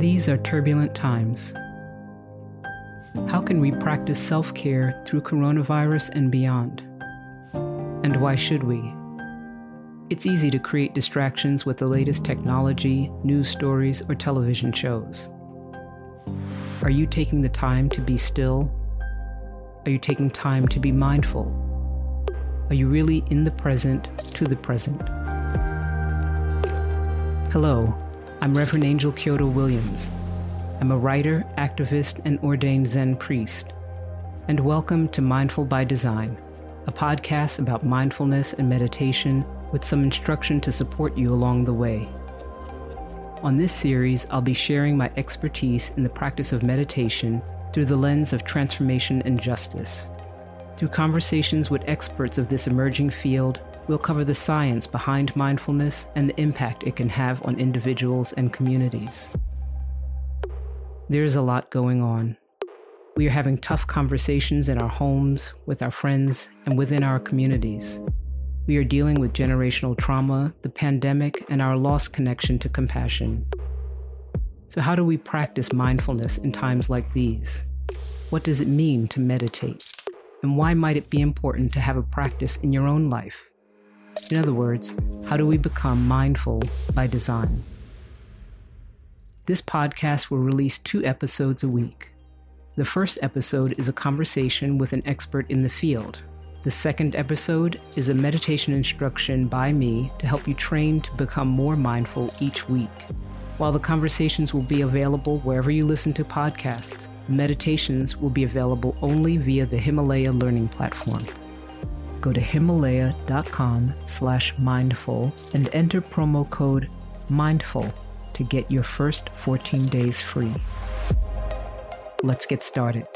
These are turbulent times. How can we practice self care through coronavirus and beyond? And why should we? It's easy to create distractions with the latest technology, news stories, or television shows. Are you taking the time to be still? Are you taking time to be mindful? Are you really in the present to the present? Hello, I'm Reverend Angel Kyodo Williams. I'm a writer, activist, and ordained Zen priest. And welcome to Mindful by Design, a podcast about mindfulness and meditation with some instruction to support you along the way. On this series, I'll be sharing my expertise in the practice of meditation through the lens of transformation and justice. Through conversations with experts of this emerging field, we'll cover the science behind mindfulness and the impact it can have on individuals and communities. There's a lot going on. We are having tough conversations in our homes, with our friends, and within our communities. We are dealing with generational trauma, the pandemic, and our lost connection to compassion. So, how do we practice mindfulness in times like these? What does it mean to meditate? And why might it be important to have a practice in your own life? In other words, how do we become mindful by design? This podcast will release two episodes a week. The first episode is a conversation with an expert in the field, the second episode is a meditation instruction by me to help you train to become more mindful each week. While the conversations will be available wherever you listen to podcasts, the meditations will be available only via the Himalaya learning platform. Go to himalaya.com slash mindful and enter promo code mindful to get your first 14 days free. Let's get started.